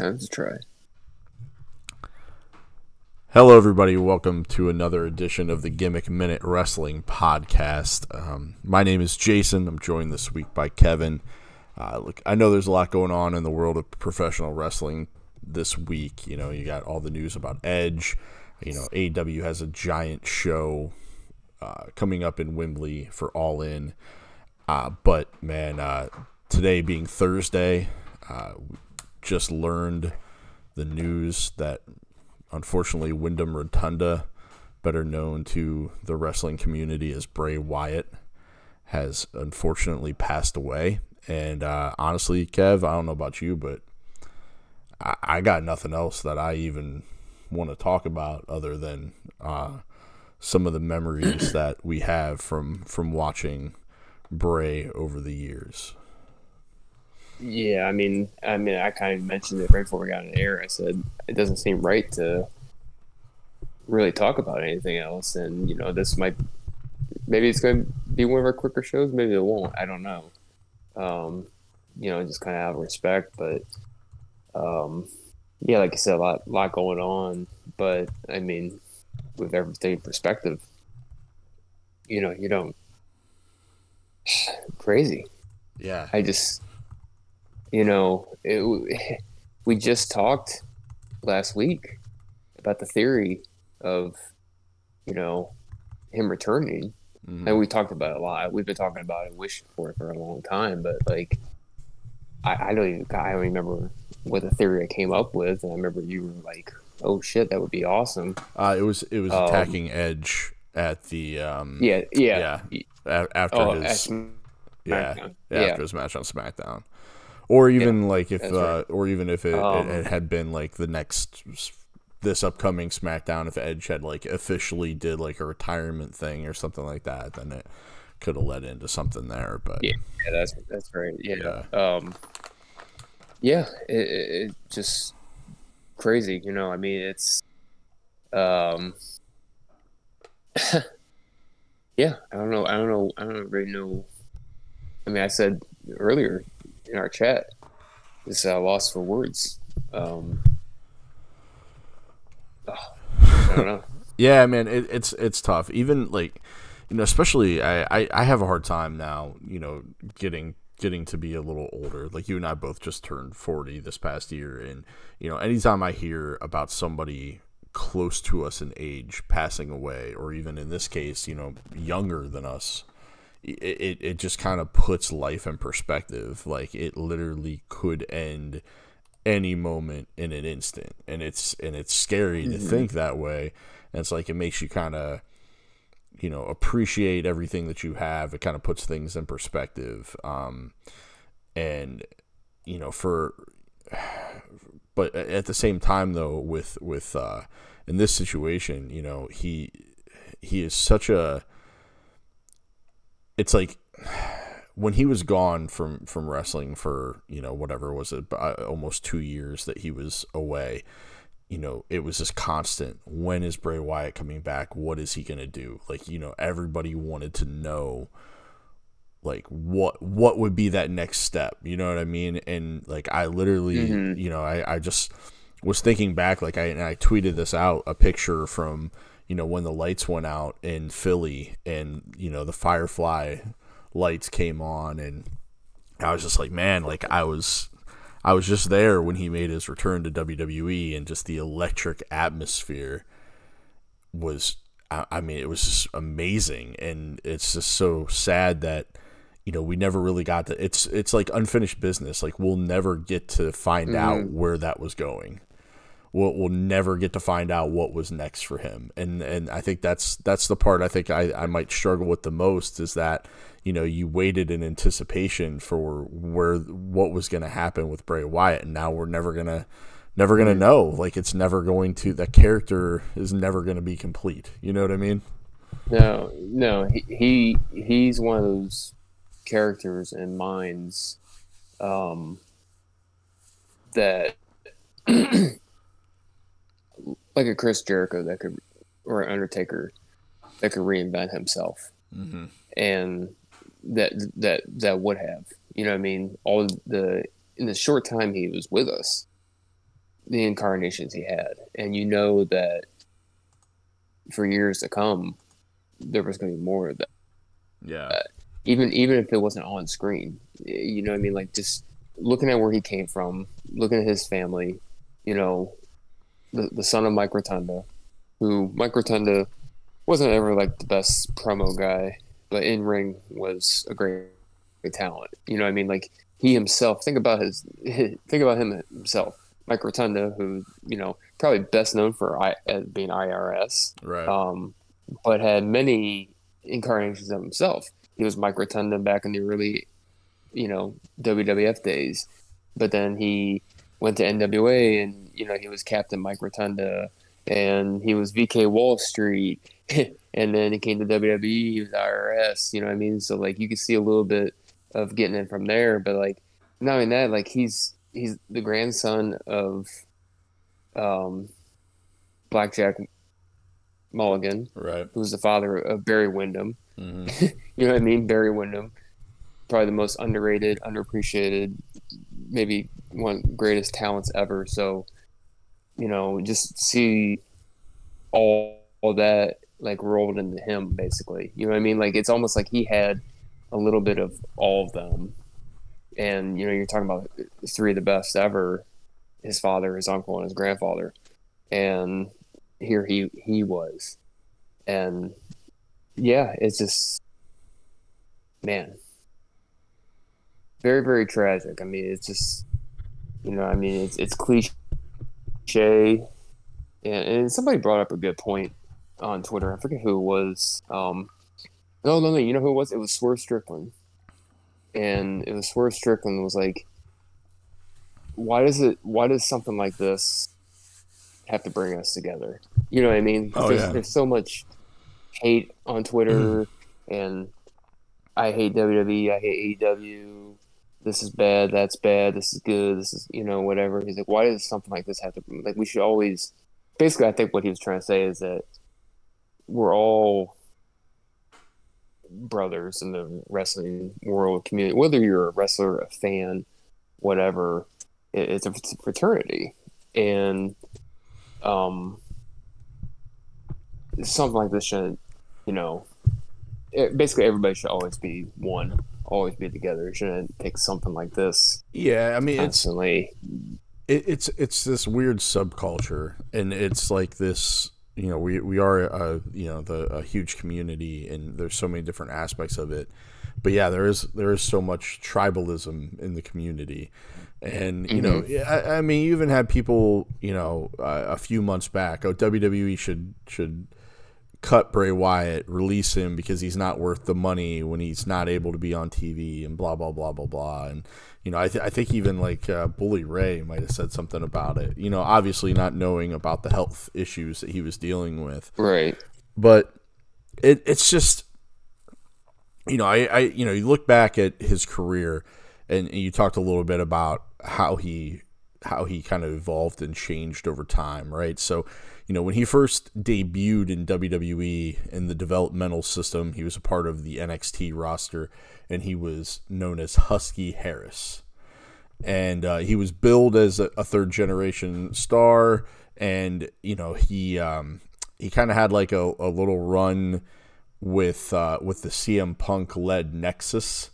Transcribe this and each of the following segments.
Time's a try. Hello, everybody. Welcome to another edition of the Gimmick Minute Wrestling Podcast. Um, my name is Jason. I'm joined this week by Kevin. Uh, look, I know there's a lot going on in the world of professional wrestling this week. You know, you got all the news about Edge. You know, AEW has a giant show uh, coming up in Wembley for All In. Uh, but man, uh, today being Thursday, uh, just learned the news that unfortunately Windham Rotunda, better known to the wrestling community as Bray Wyatt, has unfortunately passed away. And uh, honestly, Kev, I don't know about you, but I, I got nothing else that I even want to talk about other than uh, some of the memories that we have from from watching Bray over the years. Yeah, I mean, I mean, I kind of mentioned it right before we got on air. I said it doesn't seem right to really talk about anything else, and you know, this might maybe it's going to be one of our quicker shows. Maybe it won't. I don't know. Um, you know, just kind of out of respect, but um, yeah, like I said, a lot, lot going on. But I mean, with everything in perspective, you know, you don't crazy. Yeah, I just you know, it, we just talked last week about the theory of, you know, him returning. Mm-hmm. And we talked about it a lot. We've been talking about it, wishing for it for a long time. But like, I, I don't even, I don't remember what the theory I came up with. And I remember you were like, "Oh shit, that would be awesome." Uh, it was it was um, attacking Edge at the um, yeah yeah yeah after uh, his yeah, yeah after his match on SmackDown or even yeah, like if uh, right. or even if it, um, it, had been like the next this upcoming SmackDown, if Edge had like officially did like a retirement thing or something like that, then it could have led into something there. But yeah, yeah that's that's right. Yeah, yeah, um, yeah it, it, just crazy. You know, I mean, it's um, yeah. I don't know. I don't know. I don't really know. I mean, I said earlier in our chat is uh, lost for words. Um, oh, I don't know. yeah, man, it, it's it's tough. Even like you know, especially I, I I have a hard time now. You know, getting getting to be a little older. Like you and I both just turned 40 this past year and you know, anytime I hear about somebody close to us in age passing away or even in this case, you know, younger than us, it, it just kind of puts life in perspective. Like it literally could end any moment in an instant, and it's and it's scary mm-hmm. to think that way. And it's like it makes you kind of you know appreciate everything that you have. It kind of puts things in perspective. Um, and you know for but at the same time though with with uh in this situation you know he he is such a it's like when he was gone from from wrestling for you know whatever was it uh, almost two years that he was away you know it was just constant when is bray wyatt coming back? What is he gonna do? Like you know everybody wanted to know like what what would be that next step? You know what i mean? And like i literally mm-hmm. you know i i just was thinking back like i and i tweeted this out a picture from you know, when the lights went out in Philly and, you know, the Firefly lights came on and I was just like, man, like I was I was just there when he made his return to WWE and just the electric atmosphere was I, mean, it was just amazing and it's just so sad that you know, we never really got to it's it's like unfinished business. Like we'll never get to find mm-hmm. out where that was going we'll, we'll never get to find out what was next for him. And and I think that's that's the part I think I, I might struggle with the most is that you know you waited in anticipation for where what was going to happen with Bray Wyatt, and now we're never gonna never gonna know. Like it's never going to that character is never gonna be complete. You know what I mean? No, no, he, he he's one of those characters and minds um, that like a Chris Jericho that could, or an Undertaker that could reinvent himself, mm-hmm. and that that that would have, you know, I mean, all the in the short time he was with us, the incarnations he had, and you know that for years to come, there was going to be more of that. Yeah. Uh, even even if it wasn't on screen, you know what I mean? Like just looking at where he came from, looking at his family, you know, the the son of Mike Rotunda, who Mike Rotunda wasn't ever like the best promo guy, but in ring was a great, great talent. You know what I mean? Like he himself, think about his, think about him himself. Mike Rotunda, who you know probably best known for I, as being IRS, Right. um, but had many incarnations of himself. He was Mike Rotunda back in the early, you know, WWF days, but then he went to NWA and you know he was Captain Mike Rotunda, and he was VK Wall Street, and then he came to WWE. He was IRS. You know what I mean? So like you can see a little bit of getting in from there, but like not only that, like he's he's the grandson of um, Blackjack Mulligan, right. who's the father of Barry Windham. hmm You know what I mean? Barry Windham, probably the most underrated, underappreciated, maybe one greatest talents ever. So, you know, just see all, all that like rolled into him, basically. You know what I mean? Like it's almost like he had a little bit of all of them. And you know, you're talking about three of the best ever: his father, his uncle, and his grandfather. And here he he was, and yeah, it's just man, very very tragic. I mean, it's just you know, I mean, it's it's cliche, and, and somebody brought up a good point on Twitter. I forget who it was. Um, no, no, no. You know who it was? It was Swerve Strickland, and it was Swerve Strickland was like, why does it? Why does something like this have to bring us together? You know what I mean? Oh, there's, yeah. there's so much hate on Twitter, and I hate WWE. I hate AEW. This is bad. That's bad. This is good. This is you know whatever. He's like, why does something like this have to? Like we should always. Basically, I think what he was trying to say is that we're all brothers in the wrestling world community. Whether you're a wrestler, a fan, whatever, it, it's a fraternity, and um, something like this should, you know, it, basically everybody should always be one, always be together. It shouldn't take something like this Yeah. I mean, it's constantly. it, it's it's this weird subculture, and it's like this. You know, we we are a you know the a huge community, and there's so many different aspects of it. But yeah, there is there is so much tribalism in the community, and you know, I, I mean, you even had people, you know, uh, a few months back, oh, WWE should should cut Bray Wyatt, release him because he's not worth the money when he's not able to be on TV and blah blah blah blah blah. And you know, I, th- I think even like uh, Bully Ray might have said something about it. You know, obviously not knowing about the health issues that he was dealing with, Right. but it it's just you know, I, I you know, you look back at his career and you talked a little bit about how he how he kind of evolved and changed over time, right? So, you know, when he first debuted in WWE in the developmental system, he was a part of the NXT roster and he was known as Husky Harris. And uh, he was billed as a, a third generation star and you know, he um he kind of had like a, a little run with uh, with the CM Punk led Nexus,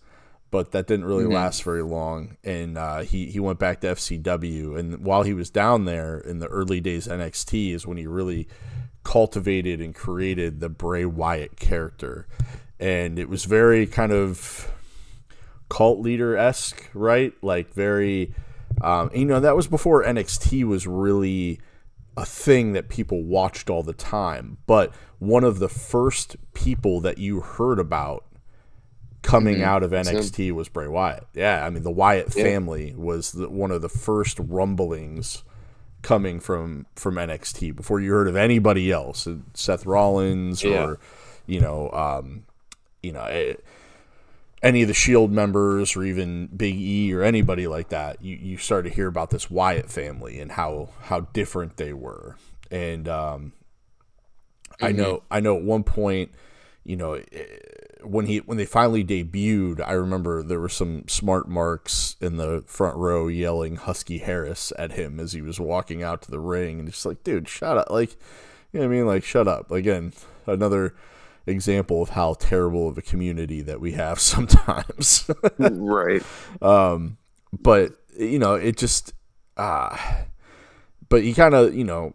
but that didn't really last very long. And uh, he he went back to FCW, and while he was down there in the early days NXT is when he really cultivated and created the Bray Wyatt character, and it was very kind of cult leader esque, right? Like very, um, you know, that was before NXT was really a thing that people watched all the time. But one of the first people that you heard about coming out of NXT was Bray Wyatt. Yeah, I mean the Wyatt Yeah. family was the, one of the first rumblings coming from from NXT before you heard of anybody else, Seth Rollins Yeah. or you know, um, you know. eh, any of the Shield members or even Big E or anybody like that, you, you start to hear about this Wyatt family and how how different they were. And um, I know I know at one point, you know, eh, when he when they finally debuted, I remember there were some smart marks in the front row yelling Husky Harris at him as he was walking out to the ring, and just like, dude, shut up, like, you know what I mean, like, shut up. Again, another example of how terrible of a community that we have sometimes. right. Um, but you know, it just, uh, but he kind of, you know,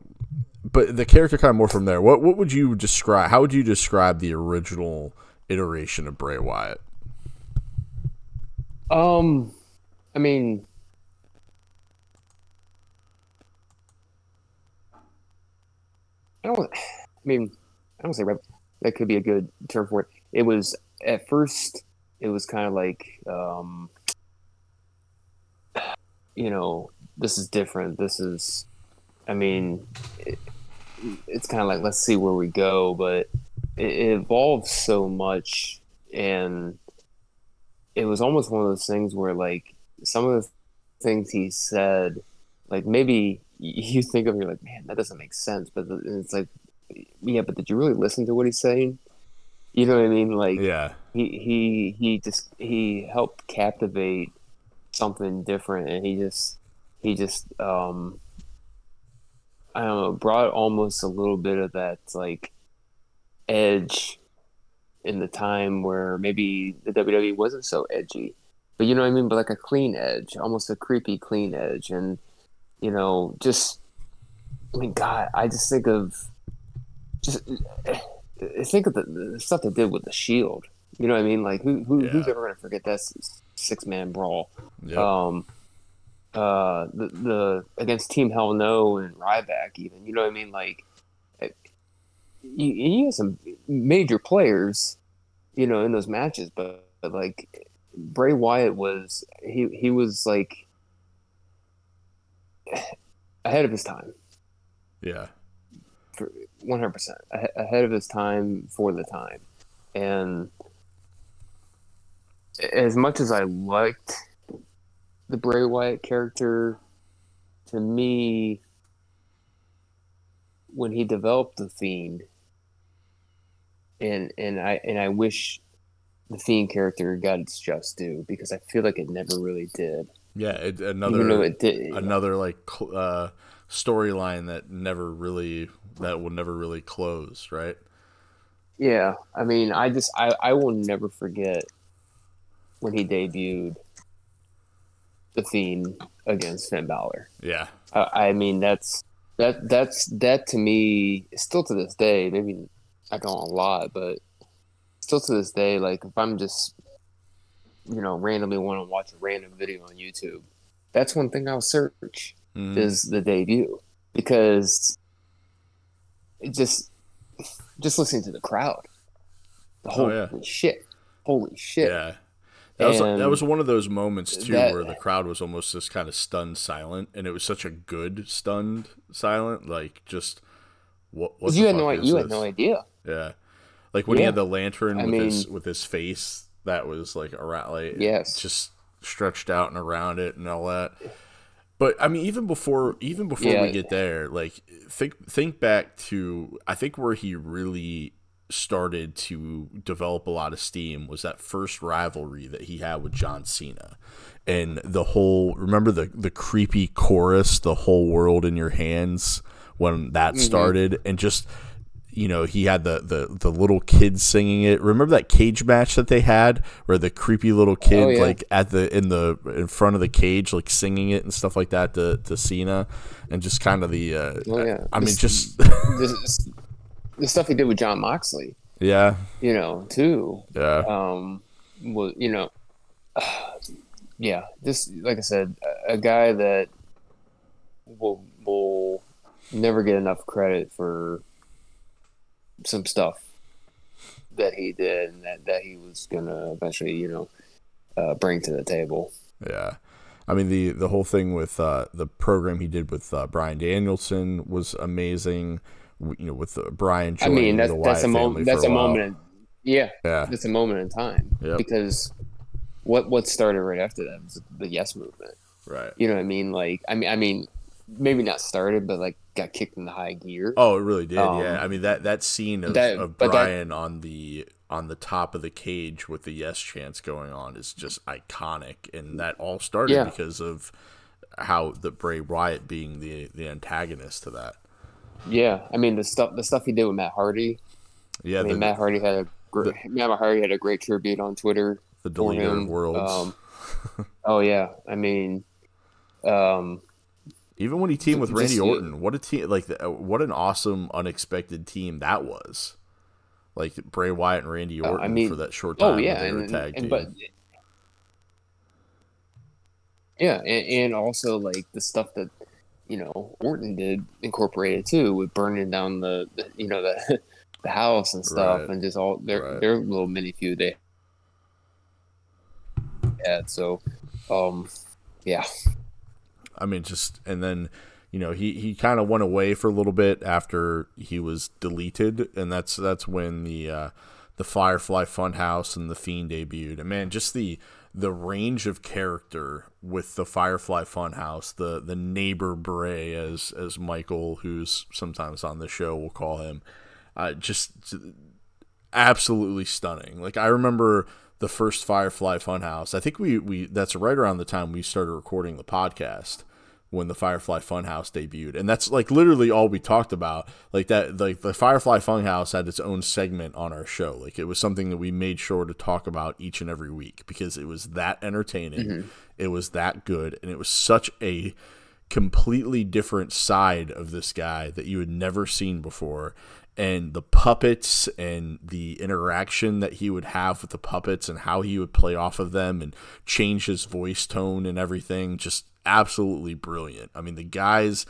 but the character kind of more from there. What what would you describe? How would you describe the original iteration of Bray Wyatt? Um, I mean, I don't. I mean, I don't say that could be a good term for it. It was at first. It was kind of like, um, you know, this is different. This is, I mean, it, it's kind of like let's see where we go, but it, evolved so much, and it was almost one of those things where like some of the things he said, like maybe you think of it, you're like, man, that doesn't make sense, but it's like, yeah, but did you really listen to what he's saying? You know what I mean? Like, yeah, he he he just he helped captivate something different, and he just he just um I don't know brought almost a little bit of that like edge in the time where maybe the WWE wasn't so edgy, but you know what I mean? But like a clean edge, almost a creepy clean edge, and you know, just I mean, God, I just think of just think of the, the stuff they did with the Shield. You know what I mean? Like who, who yeah. who's ever gonna forget that six man brawl? Yep. Um, uh, the the against Team Hell No and Ryback, even. You know what I mean? Like you, you have some major players, you know, in those matches, but, but like Bray Wyatt was he he was like ahead of his time. Yeah. One hundred percent ahead of his time for the time, and as much as I liked the Bray Wyatt character, to me, when he developed the Fiend, and and I and I wish the Fiend character got its just due because I feel like it never really did. Yeah, it, another it did, another like uh, storyline that never really that will never really close, right? Yeah, I mean, I just I I will never forget when he debuted the Fiend against Finn Balor. Yeah, I, I mean that's that that's that to me still to this day maybe I don't a lot, but still to this day, like if I'm just you know randomly want to watch a random video on YouTube, that's one thing I'll search mm. is the debut because it just just listening to the crowd, the whole oh, yeah. shit, holy shit, yeah. That was, that was one of those moments too that, where the crowd was almost just kind of stunned silent, and it was such a good stunned silent, like just what? what you had no you this? had no idea. Yeah, like when yeah. he had the lantern I with mean, his with his face that was like around, like yes, just stretched out and around it and all that. But I mean, even before even before yeah. we get there, like think think back to I think where he really started to develop a lot of steam was that first rivalry that he had with John Cena. And the whole remember the the creepy chorus, the whole world in your hands when that mm-hmm. started and just you know he had the, the the little kids singing it. Remember that cage match that they had where the creepy little kid oh, yeah. like at the in the in front of the cage like singing it and stuff like that to, to Cena and just kind of the uh, oh, yeah. I, I mean just the stuff he did with Jon Moxley. Yeah. You know too. Yeah. Um well you know uh, yeah just like I said a guy that will will never get enough credit for some stuff that he did and that, that he was gonna eventually, you know, uh, bring to the table. Yeah. I mean the the whole thing with uh, the program he did with uh, Bryan Danielson was amazing. You know, with uh, Bryan. I mean, that's that's a moment. That's a, a moment. In, yeah, yeah, that's a moment in time yep. because what what started right after that was the Yes movement. Right. You know what I mean? Like, I mean, I mean, maybe not started, but like got kicked in the high gear. Oh, it really did. Um, yeah, I mean that that scene of, that- of but that- Bryan on the on the top of the cage with the yes chants going on is just iconic, and that all started Yeah. because of how the Bray Wyatt being the the antagonist to that. Yeah, I mean the stuff the stuff he did with Matt Hardy. Yeah, I mean the, Matt Hardy had a great, Matt Hardy had a great tribute on Twitter the deleter of worlds. Um, oh yeah, I mean, um, Even when he teamed with Randy. Orton, what a team! Like uh, what an awesome, unexpected team that was. Like Bray Wyatt and Randy Uh, Orton I mean- for that short time. oh yeah, and, tag and team. but yeah, and, and also like the stuff that you know Orton did incorporated too with burning down the, the you know the the house and stuff Right. and just all their Right. their little mini feud they had. So, um, yeah, I mean, just and then you know he he kind of went away for a little bit after he was deleted, and that's that's when the uh, the Firefly Funhouse and the Fiend debuted. And man, just the the range of character with the Firefly Funhouse, the the neighbor Bray as as Michael, who's sometimes on the show, we'll call him, uh, just absolutely stunning. Like I remember the first Firefly Funhouse. I think we we that's right around the time we started recording the podcast when the Firefly Funhouse debuted. And that's like literally all we talked about. Like that like the Firefly Funhouse had its own segment on our show. Like it was something that we made sure to talk about each and every week because it was that entertaining. Mm-hmm. It was that good and it was such a completely different side of this guy that you had never seen before and the puppets and the interaction that he would have with the puppets and how he would play off of them and change his voice tone and everything just absolutely brilliant. I mean the guy's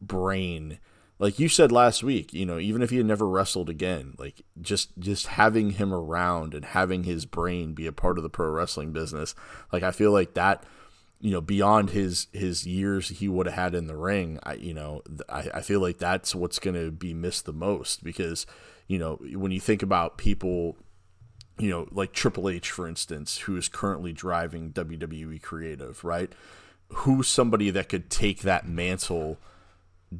brain like you said last week you know even if he had never wrestled again like just just having him around and having his brain be a part of the pro wrestling business like i feel like that you know beyond his his years he would have had in the ring i you know i, I feel like that's what's going to be missed the most because you know when you think about people you know like triple h for instance who is currently driving wwe creative right who's somebody that could take that mantle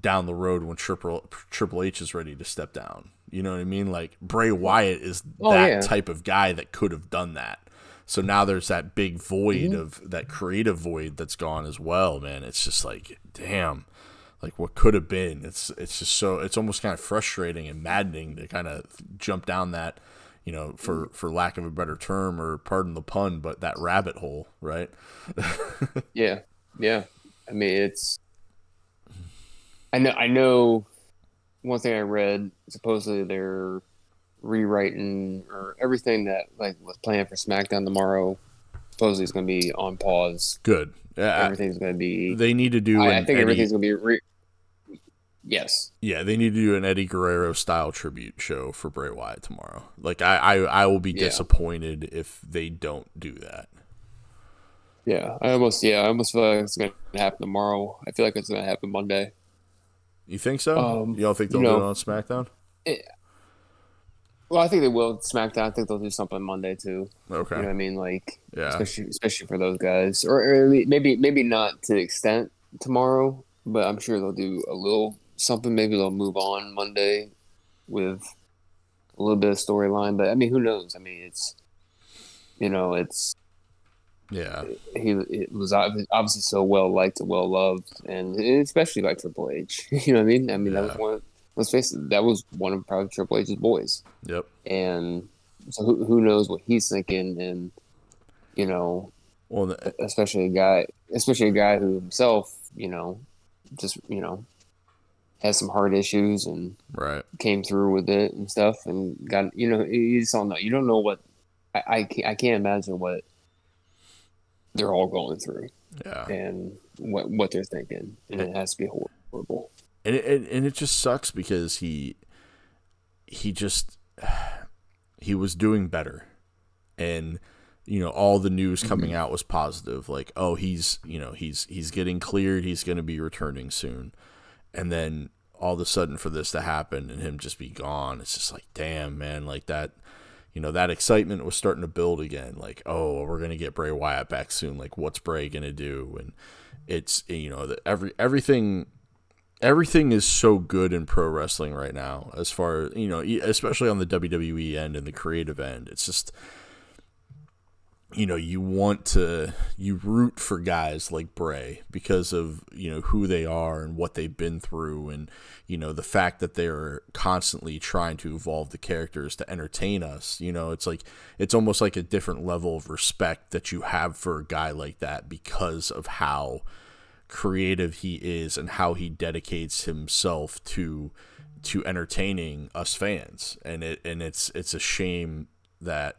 down the road when triple triple h is ready to step down you know what i mean like bray wyatt is Oh, that yeah. type of guy that could have done that so now there's that big void mm-hmm. of that creative void that's gone as well, man. It's just like, damn, like what could have been. It's it's just so it's almost kind of frustrating and maddening to kind of jump down that, you know, for mm-hmm. for lack of a better term or pardon the pun, but that rabbit hole, right? yeah, yeah. I mean, it's. I know. I know. One thing I read, supposedly they're rewriting or everything that like was planned for SmackDown tomorrow. Supposedly it's going to be on pause. Good. Yeah, Everything's going to be. they need to do. I, I think Eddie- everything's going to be. Re- yes. Yeah, they need to do an Eddie Guerrero style tribute show for Bray Wyatt tomorrow. Like I, I, I will be Yeah. disappointed if they don't do that. Yeah. I almost. Yeah. I almost feel like it's going to happen tomorrow. I feel like it's going to happen Monday. You think so? Um, you don't think they'll you do it on SmackDown? Well, I think they will SmackDown. I think they'll do something Monday too. Okay. You know what I mean? Like, Yeah. especially especially for those guys, or, or maybe maybe not to the extent tomorrow, but I'm sure they'll do a little something. Maybe they'll move on Monday with a little bit of storyline. But I mean, who knows? I mean, it's you know, it's Yeah. he it was obviously so well liked and well loved, and especially by Triple H. you know what I mean? I mean, that was Yeah. one. Let's face it, that was one of probably Triple H's boys Yep. and so who, who knows what he's thinking and you know Well, the- especially a guy especially a guy who himself you know just you know has some heart issues and right. came through with it and stuff and got you know you just don't know you don't know what I, I, can't, I can't imagine what they're all going through Yeah. and what what they're thinking. And it has to be horrible. And it, and, and it just sucks because he he just he was doing better. And you know all the news mm-hmm. coming out was positive. Like oh he's you know he's he's getting cleared. He's going to be returning soon. And then all of a sudden for this to happen and him just be gone it's just like damn man like that you know that excitement was starting to build again like oh we're to get Bray Wyatt back soon like what's Bray to do? And it's you know the, every everything everything is so good in pro wrestling right now as far you know especially on the WWE end and the creative end. It's just you know you want to you root for guys like Bray because of you know who they are and what they've been through and you know the fact that they're constantly trying to evolve the characters to entertain us. You know it's like it's almost like a different level of respect that you have for a guy like that because of how creative he is and how he dedicates himself to to entertaining us fans. And it and it's it's a shame that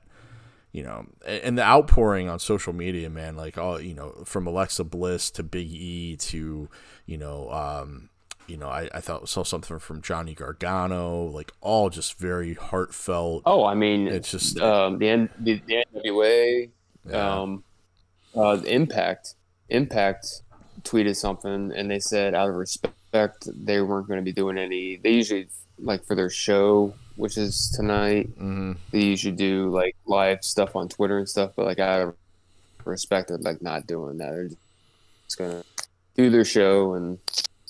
you know and the outpouring on social media man like all you know from alexa bliss to big e to you know um you know, I, I thought saw something from Johnny Gargano, like all just very heartfelt. Oh, I mean, it's just um, the, N, the, the NWA, yeah. um, uh, Impact, Impact tweeted something, and they said out of respect they weren't going to be doing any. They usually like for their show, which is tonight. Mm-hmm. They usually do like live stuff on Twitter and stuff, but like of respect, they're like not doing that. They're just gonna do their show and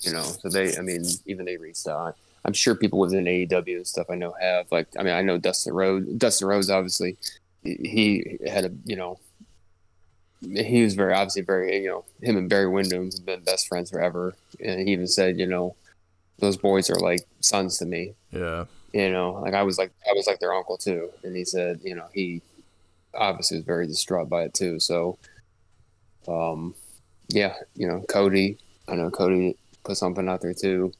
you know, so they, I mean, even they reached out. I'm sure people within AEW and stuff I know have like, I mean, I know Dustin Rhodes. Dustin Rhodes, obviously, he had a, you know, he was very obviously very, you know, him and Barry Windham have been best friends forever, and he even said, you know, those boys are like sons to me. Yeah. You know, like I was like I was like their uncle too, and he said, you know, he obviously was very distraught by it too. So, um, yeah, you know, Cody. I know Cody put something out there too.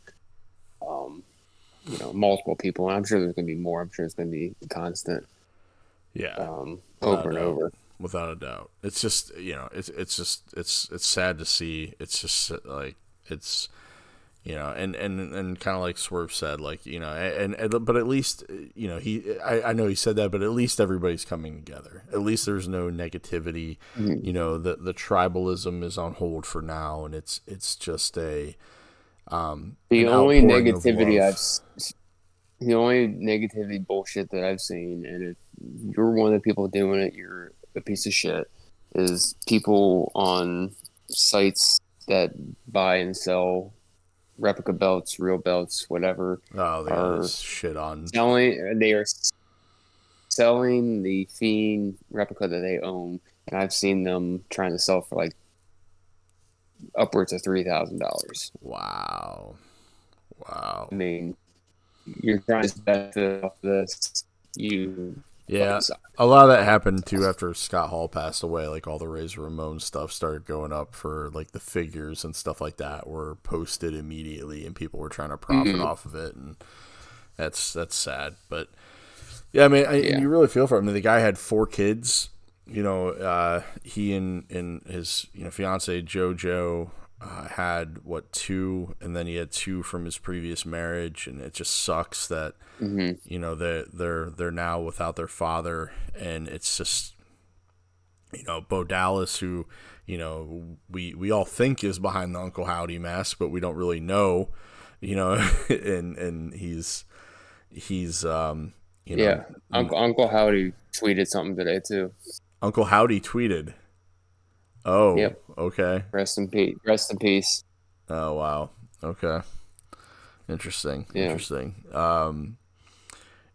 Um, you know, multiple people, and I'm sure there's going to be more. I'm sure it's going to be constant. Yeah. Um, over and over. Without a doubt, it's just you know, it's it's just it's it's sad to see. It's just like it's you know, and and and kind of like Swerve said, like you know, and, and but at least you know he, I, I know he said that, but at least everybody's coming together. At least there's no negativity. Mm-hmm. You know, the the tribalism is on hold for now, and it's it's just a um, the only negativity I've the only negativity bullshit that I've seen, and if you're one of the people doing it, you're a piece of shit. Is people on sites that buy and sell replica belts, real belts, whatever. Oh, they are shit on selling. They are selling the Fiend replica that they own, and I've seen them trying to sell for like upwards of three thousand dollars. Wow, wow. I mean, you're trying to bet off this. You yeah, a lot of that happened too after Scott Hall passed away. Like all the Razor Ramon stuff started going up for like the figures and stuff like that were posted immediately, and people were trying to profit mm-hmm. off of it, and that's that's sad. But yeah, I mean, I, yeah. you really feel for him. I mean, the guy had four kids you know, uh, he and, and his you know fiance JoJo uh, had what two, and then he had two from his previous marriage, and it just sucks that mm-hmm. you know they they're they're now without their father, and it's just you know Bo Dallas who you know we we all think is behind the Uncle Howdy mask, but we don't really know, you know, and and he's he's um you know, yeah Uncle Uncle Howdy tweeted something today too. Uncle Howdy tweeted. Oh, yep. Okay. Rest in peace. Rest in peace. Oh wow. Okay. Interesting. Yeah. Interesting. Um,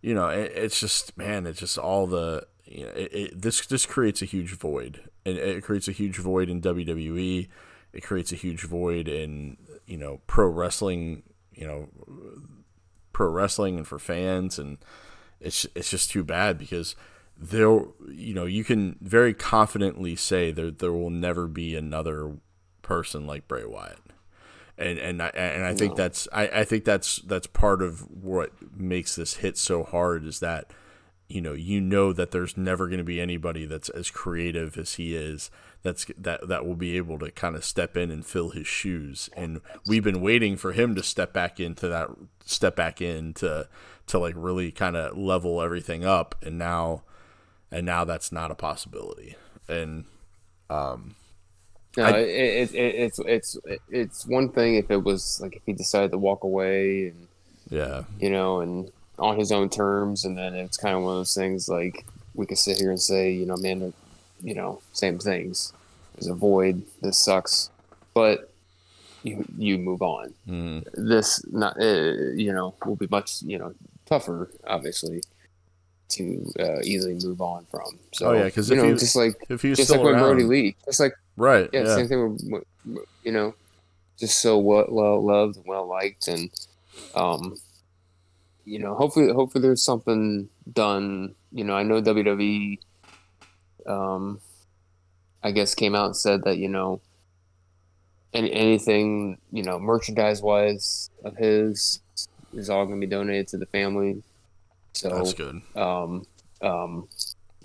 you know, it, it's just man, it's just all the you know, it, it, this this creates a huge void, and it creates a huge void in WWE. It creates a huge void in you know pro wrestling. You know, pro wrestling and for fans, and it's it's just too bad because there you know you can very confidently say there there will never be another person like Bray Wyatt. And and I and I think no. that's I, I think that's that's part of what makes this hit so hard is that you know you know that there's never going to be anybody that's as creative as he is that's that that will be able to kind of step in and fill his shoes and we've been waiting for him to step back into that step back in to to like really kind of level everything up and now and now that's not a possibility. And um, no, I, it, it, it's it's it's one thing if it was like if he decided to walk away and yeah, you know, and on his own terms, and then it's kind of one of those things like we could sit here and say, you know, man, you know, same things. There's a void. This sucks. but you you move on. Mm. This not uh, you know will be much you know tougher, obviously, to uh, easily move on from. So Oh, yeah, 'cause you if know he- just like If he was just still like with around, Brodie Lee, just like right? yeah, Yeah, same thing with, you know, just so well, loved and well liked, and um, you know, hopefully, hopefully, there's something done. You know, I know WWE, um, I guess came out and said that you know, any anything you know, merchandise wise of his is all going to be donated to the family. So that's good. um, um,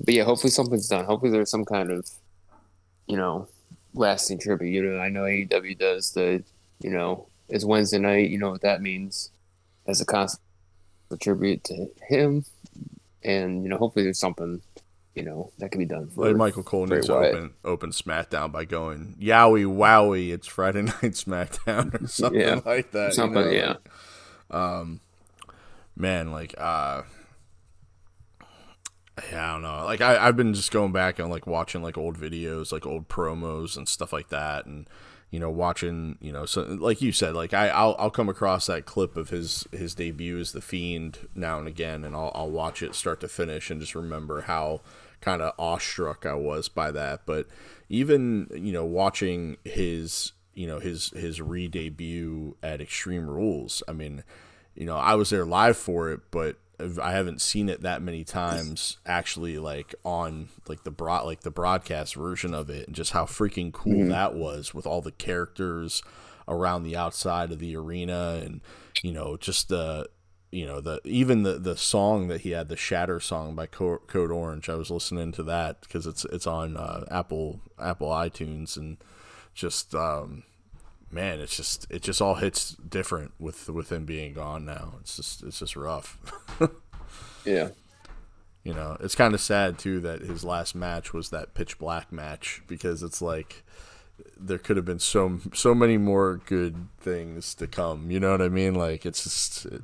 but yeah, hopefully something's done. Hopefully there's some kind of, you know, lasting tribute. You know, I know AEW does the, you know, it's Wednesday night. You know what that means as a constant tribute to him, and you know, hopefully there's something, you know, that can be done for Like Michael Cole needs to open open SmackDown by going Yowie Wowie, it's Friday Night SmackDown or something Yeah. like that. you something. know, yeah, like, man, like uh yeah, I don't know. Like I, I've been just going back and like watching like old videos, like old promos and stuff like that, and you know, watching, you know, so like you said, like I, I'll, I'll come across that clip of his his debut as the Fiend now and again, and I'll, I'll watch it start to finish and just remember how kind of awestruck I was by that. But even you know, watching his you know his his re debut at Extreme Rules, I mean, you know, I was there live for it, but I haven't seen it that many times actually like on like the broad like the broadcast version of it and just how freaking cool that was with all the characters around the outside of the arena and you know just the you know the even the the song that he had the shatter song by Co- code orange. I was listening to that because it's it's on uh, apple apple itunes and just um man it's just it just all hits different with with him being gone now. It's just it's just rough. Yeah, you know it's kind of sad too that his last match was that pitch black match because it's like there could have been so so many more good things to come. You know what i mean? Like it's just it,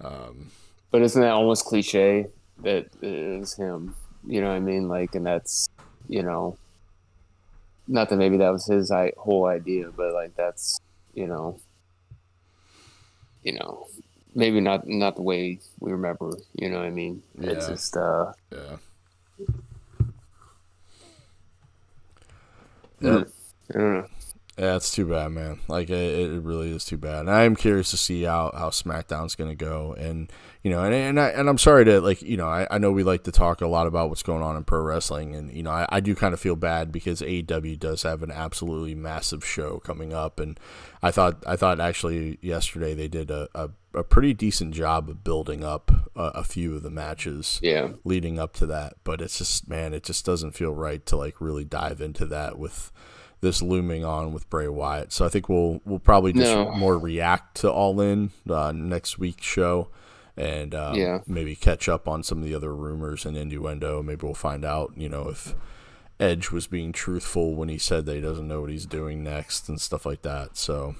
um, but isn't that almost cliche that it is him? You know what I mean? Like, and that's, you know, not that maybe that was his I- whole idea, but like that's, you know, you know, maybe not not the way we remember. You know what I mean? It's just, uh, yeah mm, I don't know. Yeah, it's too bad, man. Like it, it really is too bad. And I am curious to see how, how SmackDown's going to go, and you know, and and I and I'm sorry to like you know I, I know we like to talk a lot about what's going on in pro wrestling, and you know I, I do kind of feel bad because AEW does have an absolutely massive show coming up, and I thought I thought actually yesterday they did a, a, a pretty decent job of building up a, a few of the matches Yeah, leading up to that, but it's just man, it just doesn't feel right to like really dive into that with this looming on with Bray Wyatt. So I think we'll we'll probably just No. more react to All In uh, next week's show, and um, Yeah. maybe catch up on some of the other rumors and innuendo. Maybe we'll find out, you know, if Edge was being truthful when he said that he doesn't know what he's doing next and stuff like that. So,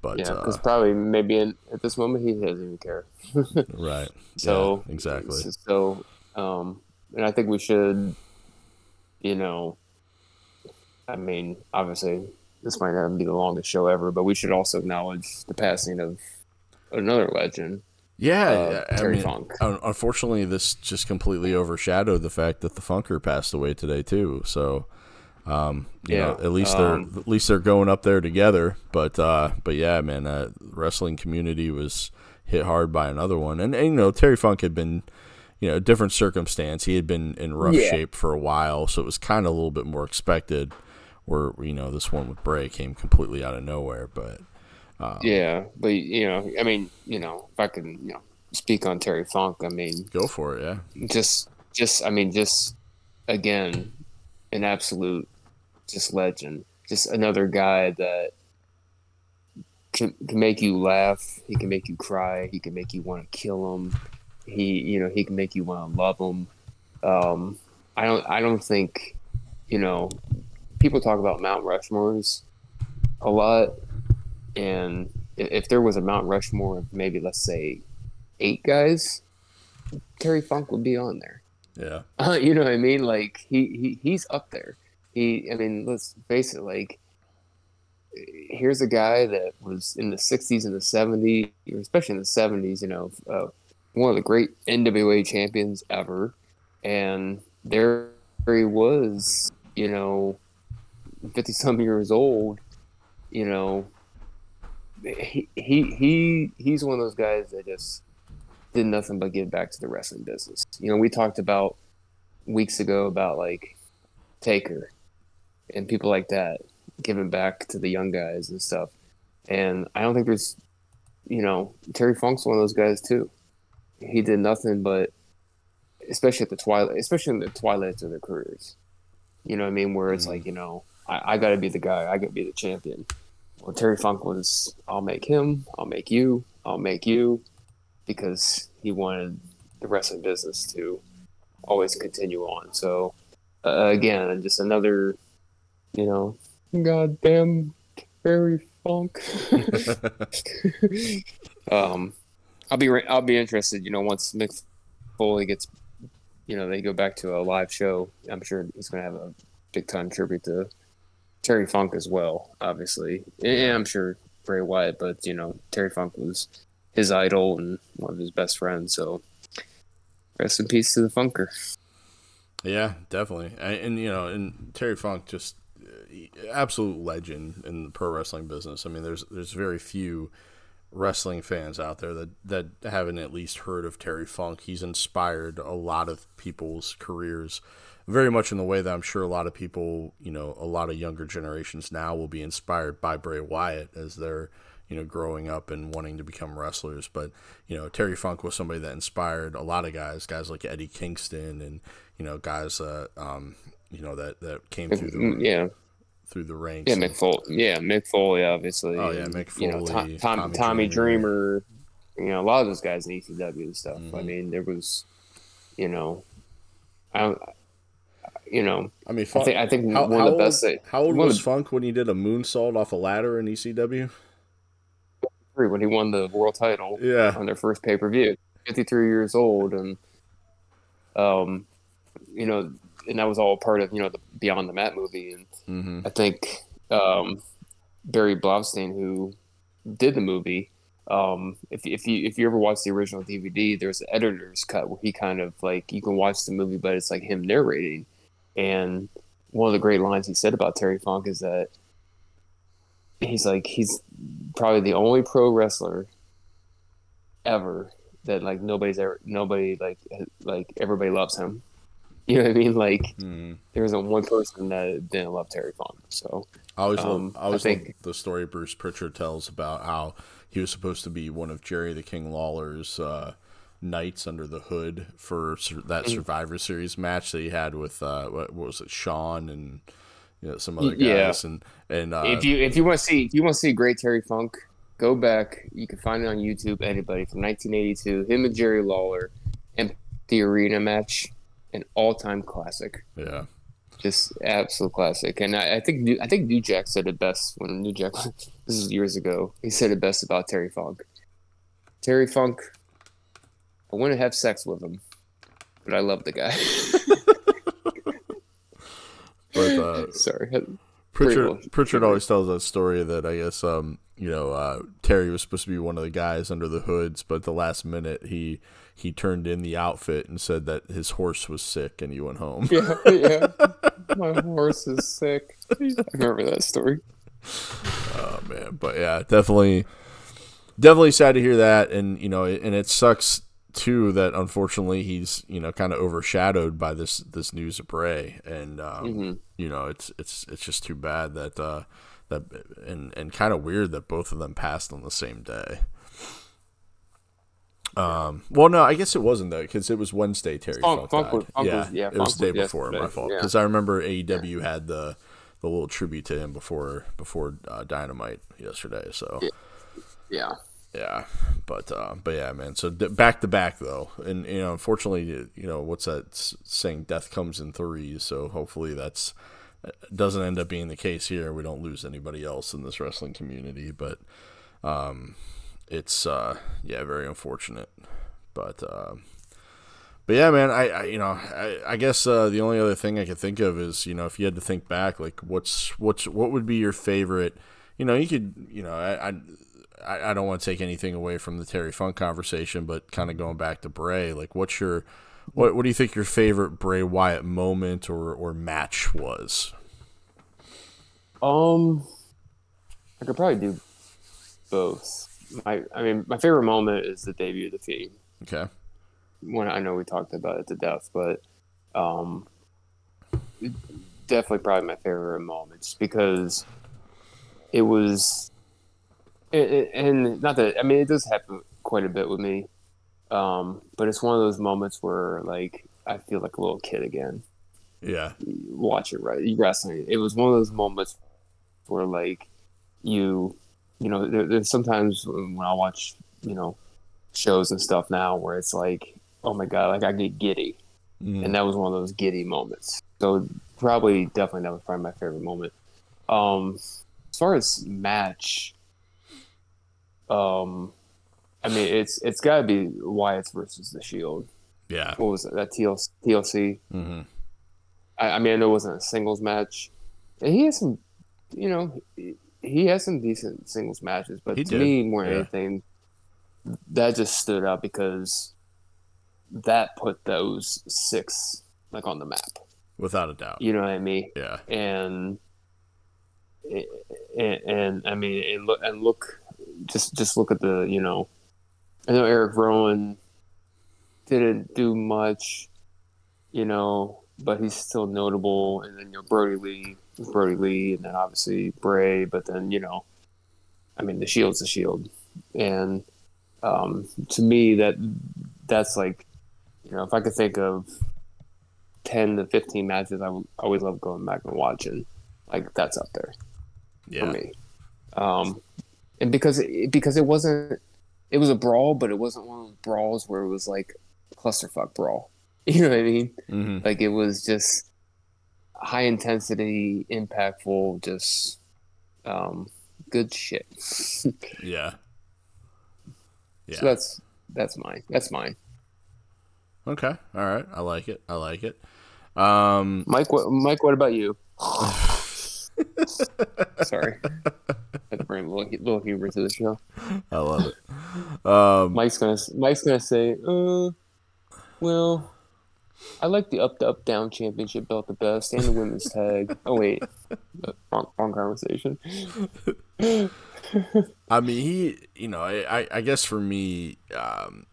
but yeah, uh, probably maybe in, at this moment he doesn't even care. right, So yeah, exactly. So, um, and I think we should, you know, I mean, obviously this might not be the longest show ever, but we should also acknowledge the passing of another legend, Yeah, uh, I Terry mean, Funk. unfortunately, this just completely overshadowed the fact that the Funker passed away today too. So, um, you know, Yeah, at least um, they're at least they're going up there together. But uh, but yeah, man, uh, the wrestling community was hit hard by another one, and, and you know Terry Funk had been. You know, different circumstance. He had been in rough Yeah. shape for a while, so it was kind of a little bit more expected. Where you know this one with Bray came completely out of nowhere, but um, Yeah, but you know, I mean, you know, if I can, you know, speak on Terry Funk, I mean, go for it, yeah. just, just, I mean, just again, an absolute, just legend, just another guy that can, can make you laugh. He can make you cry. He can make you want to kill him. He, you know, he can make you want to love him. Um, I don't, I don't think, you know, people talk about Mount Rushmores a lot, and if there was a Mount Rushmore of maybe let's say eight guys, Terry Funk would be on there. Yeah, Uh, you know what I mean? Like he, he he's up there. He, I mean, let's face it. Like here's a guy that was in the 60s and the 70s, especially in the 70s, you know, uh, one of the great NWA champions ever. And there he was, you know, 50 some years old, you know, he, he, he, he's one of those guys that just did nothing but give back to the wrestling business. You know, we talked about weeks ago about like Taker and people like that giving back to the young guys and stuff. And I don't think there's, you know, Terry Funk's one of those guys too. He did nothing but, especially at the twilight, especially in the twilights of their careers. You know what I mean? Where it's mm-hmm. like, you know, I, I got to be the guy. I got to be the champion. Well, Terry Funk was, I'll make him. I'll make you. I'll make you, because he wanted the wrestling business to always continue on. So, uh, again, just another, you know, goddamn Terry Funk. um, I'll be I'll be interested. You know, once Mick Foley gets, you know, they go back to a live show. I'm sure he's going to have a big time tribute to Terry Funk as well. Obviously, and I'm sure Bray Wyatt. But you know, Terry Funk was his idol and one of his best friends. So, rest in peace to the Funker. Yeah, definitely. And, and you know, and Terry Funk just uh, absolute legend in the pro wrestling business. I mean, there's there's very few wrestling fans out there that that haven't at least heard of Terry Funk. He's inspired a lot of people's careers very much in the way that I'm sure a lot of people, you know, a lot of younger generations now will be inspired by Bray Wyatt as they're, you know, growing up and wanting to become wrestlers. But, you know, Terry Funk was somebody that inspired a lot of guys, guys like Eddie Kingston and, you know, guys, uh, um, you know, that, that came through the, yeah through the ranks. Yeah, Mick Foley. Yeah, Mick Foley, obviously. Oh yeah, Mick Foley. You know, Tom, Tom, Tommy, Tommy Dreamer. Dreamer. You know, a lot of those guys in ECW and stuff. Mm-hmm. I mean, there was, you know, I, you know, I mean, Funk, I think, I think how, one of the best. Old, how old was the, Funk when he did a moonsault off a ladder in ECW? When he won the world title, yeah, on their first pay per view, fifty three years old, and um, you know, and that was all part of you know the Beyond the Mat movie, and mm-hmm. I think um, Barry Blaustein, who did the movie, um, if if you if you ever watch the original DVD, there's an editor's cut where he kind of like you can watch the movie, but it's like him narrating, and one of the great lines he said about Terry Funk is that he's like he's probably the only pro wrestler ever that like nobody's ever nobody like like everybody loves him You know what I mean? Like mm. there wasn't one person that didn't love Terry Funk. So I always um, love, I always I think, love the story Bruce Pritchard tells about how he was supposed to be one of Jerry the King Lawler's uh, knights under the hood for that mm. Survivor Series match that he had with uh, what, what, was it, Shawn and you know, some other guys. Yeah. And and uh, if you if you want to see if you want to see great Terry Funk, go back. You can find it on YouTube. Anybody from 1982, him and Jerry Lawler, and the arena match an all-time classic. Yeah, just absolute classic. And I, I think New, I think New Jack said it best when New Jack. this is years ago. He said it best about Terry Funk. Terry Funk. I wouldn't have sex with him, but I love the guy. but uh, sorry. Pritchard, Pritchard always tells that story that I guess um, you know uh, Terry was supposed to be one of the guys under the hoods, but the last minute he he turned in the outfit and said that his horse was sick and he went home. Yeah, yeah. My horse is sick. I remember that story. Oh man, but yeah, definitely, definitely sad to hear that, and you know, and it sucks too that unfortunately he's you know kind of overshadowed by this this news of Bray, and um, mm-hmm. you know, it's it's it's just too bad that uh, that and and kind of weird that both of them passed on the same day. Um, well, no, I guess it wasn't though because it was Wednesday. Terry Funk, Funk, Funk yeah, yeah, it was the day before. My fault because yeah. I remember AEW had the the little tribute to him before before uh, Dynamite yesterday. So yeah, yeah, but uh, but yeah, man. So back to back though, and you know, unfortunately, you know, what's that saying? Death comes in threes. So hopefully that's uh, doesn't end up being the case here. We don't lose anybody else in this wrestling community, but um, it's uh, yeah, very unfortunate. But uh, but yeah, man, I, I you know I, I guess uh, the only other thing I could think of is you know if you had to think back, like what's what's what would be your favorite you know, you could, you know, I, I, I don't want to take anything away from the Terry Funk conversation, but kind of going back to Bray, like, what's your, what, what do you think your favorite Bray Wyatt moment or, or match was? Um, I could probably do both. My, I mean, my favorite moment is the debut of the Fiend. Okay. When I know we talked about it to death, but um, definitely probably my favorite moment, just because it was, it, and not that I mean it does happen quite a bit with me, um, but it's one of those moments where like I feel like a little kid again. Yeah. Watch it right, wrestling. It was one of those moments where like you, you know, there, there's sometimes when I watch, you know, shows and stuff now where it's like, oh my god, like I get giddy, mm. and that was one of those giddy moments. So probably, definitely, that was probably my favorite moment. Um, as far as match, um, I mean, it's it's got to be Wyatt's versus the Shield. Yeah. What was it? That TLC. TLC. Mm-hmm. I, I, mean, I know it wasn't a singles match. And he has some, you know, he, has some decent singles matches, but he to did. me, more than yeah. anything, that just stood out because that put those six like on the map without a doubt. You know what I mean? Yeah. And and, and I mean, and look and look, just just look at the you know, I know Eric Rowan didn't do much, you know, but he's still notable. And then you know Brodie Lee, Brodie Lee, and then obviously Bray. But then you know, I mean, the Shield's the Shield, and um, to me that that's like, you know, if I could think of ten to fifteen matches, I would always love going back and watching. Like that's up there yeah. for me. Um, and because it, because it wasn't, it was a brawl, but it wasn't one of those brawls where it was like clusterfuck brawl. You know what I mean? Mm-hmm. Like it was just high intensity, impactful, just um, good shit. yeah. Yeah. So that's that's mine. That's mine. Okay. All right. I like it. I like it. Um, Mike, what, Mike, what about you? Sorry, had to bring a little, little humor to the show. I love it. Um, Mike's gonna Mike's gonna say, uh, well, I like the up the up down championship belt the best and the women's tag. Oh wait, wrong, wrong conversation. I mean, he, you know, I, I guess for me, um,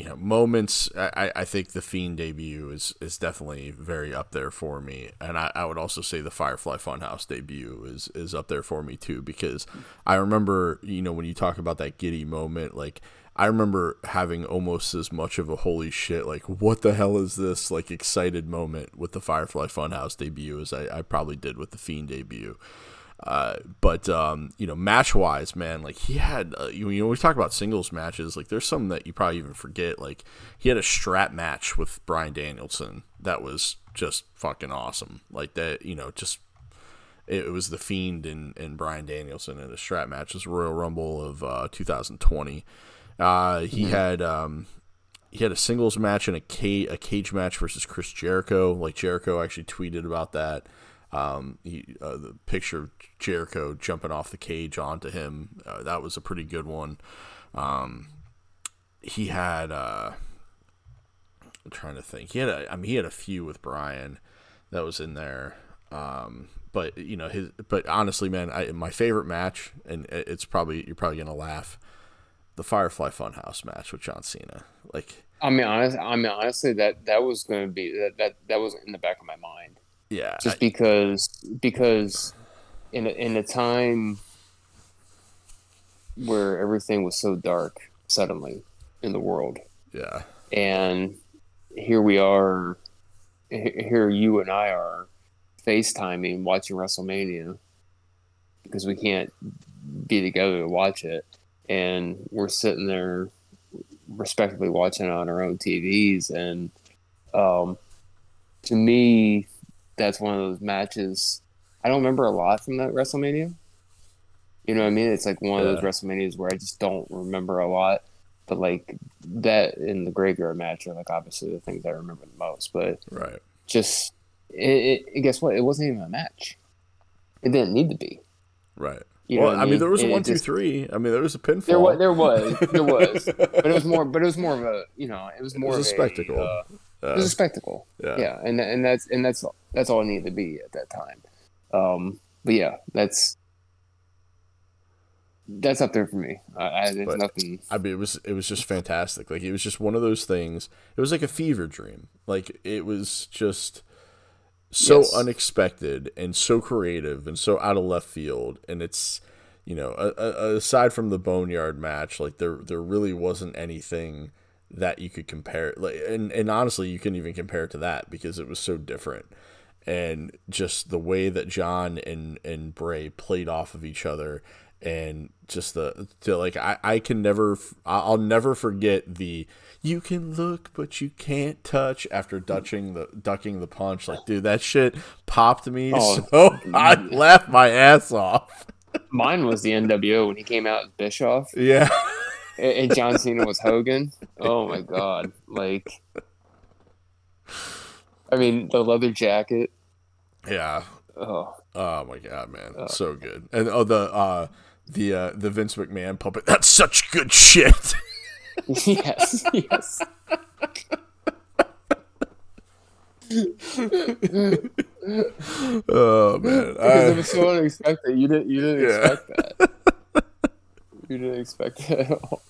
you know moments I, I think the fiend debut is is definitely very up there for me. And I, I would also say the firefly funhouse debut is is up there for me too because i remember you know when you talk about that giddy moment like i remember having almost as much of a holy shit like what the hell is this like excited moment with the firefly funhouse debut as i, I probably did with the fiend debut uh, but um, you know, match wise, man, like he had, uh, you, you know, we talk about singles matches. Like there's some that you probably even forget. Like he had a strap match with Bryan Danielson that was just fucking awesome. Like that, you know, just it, it was the Fiend and and Bryan Danielson in a strap match. It was Royal Rumble of uh, 2020. Uh, he mm-hmm. had um, he had a singles match and a cage, a cage match versus Chris Jericho. Like Jericho actually tweeted about that. Um, he, uh, the picture of Jericho jumping off the cage onto him, uh, that was a pretty good one. Um, he had, uh, I'm trying to think. He had, a, I mean, he had a few with Bryan that was in there. Um, but you know his, but honestly, man, I, my favorite match, and it's probably you're probably gonna laugh, the Firefly Funhouse match with John Cena. Like, I mean, honest, I mean, honestly, that that was going to be that that that was in the back of my mind. Yeah. Just I, because because in a, in a time where everything was so dark suddenly in the world. Yeah. And here we are here you and I are FaceTiming watching WrestleMania because we can't be together to watch it and we're sitting there respectively watching it on our own TVs and um, to me that's one of those matches. I don't remember a lot from that WrestleMania. You know what I mean? It's like one of those WrestleManias where I just don't remember a lot. But like that in the graveyard match are like obviously the things I remember the most. But right, just it, it, guess what? It wasn't even a match. It didn't need to be. Right. You know well, I mean, there was a It one, two, just- three. I mean, there was a pinfall. There was, there was, there was, but it was more, but it was more of a, you know, it was more was a spectacle. uh, Uh, it was a spectacle. yeah. Yeah, and and that's and that's that's all it needed to be at that time. Um, but yeah, that's that's up there for me. I, I there's nothing. I mean, it was it was just fantastic. Like it was just one of those things. It was like a fever dream. Like it was just so Yes. unexpected and so creative and so out of left field. And it's you know, a, a, aside from the boneyard match, like there there really wasn't anything that you could compare. Like and and honestly, you couldn't even compare it to that because it was so different. And just the way that John and and Bray played off of each other and just the to like I, I can never I'll never forget the you can look but you can't touch after ducking the ducking the punch like dude that shit popped me Oh. so I laughed my ass off Mine was the NWO when he came out with Bischoff yeah and, John Cena was Hogan. Oh my god! Like, I mean, the leather jacket. yeah Oh, oh my god man so good and oh the uh the uh the Vince McMahon puppet that's such good shit yes, yes. oh man Because I- it was so unexpected. You didn't. You didn't Yeah. expect that. You didn't expect that at all.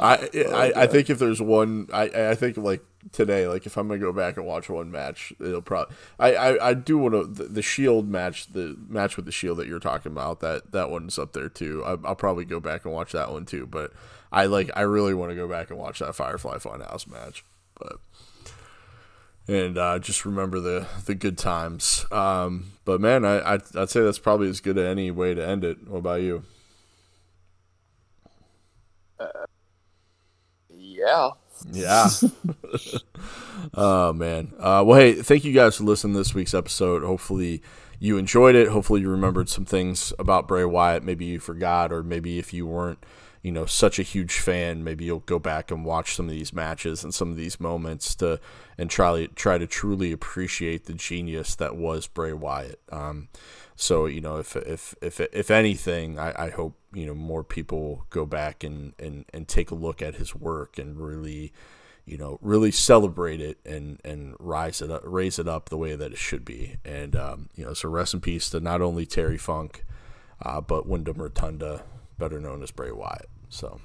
I I, I think if there's one, I I think like today, like if I'm gonna go back and watch one match, it'll probably I I, I do want to the, the Shield match, the match with the Shield that you're talking about. That that one's up there too. I, I'll probably go back and watch that one too. But I like I really want to go back and watch that Firefly Funhouse match. But and uh, just remember the the good times. Um, but man, I I'd, I'd say that's probably as good any way to end it. What about you? Yeah. Yeah. oh man. Uh, well, hey, thank you guys for listening to this week's episode. Hopefully you enjoyed it. Hopefully you remembered some things about Bray Wyatt. Maybe you forgot, or maybe if you weren't, you know, such a huge fan, maybe you'll go back and watch some of these matches and some of these moments to and try try to truly appreciate the genius that was Bray Wyatt. Um, so you know, if if if if anything, I, I hope you know more people go back and, and and take a look at his work and really, you know, really celebrate it and and rise it up, raise it up the way that it should be. And um, you know, so rest in peace to not only Terry Funk, uh, but Windham Rotunda, better known as Bray Wyatt. So.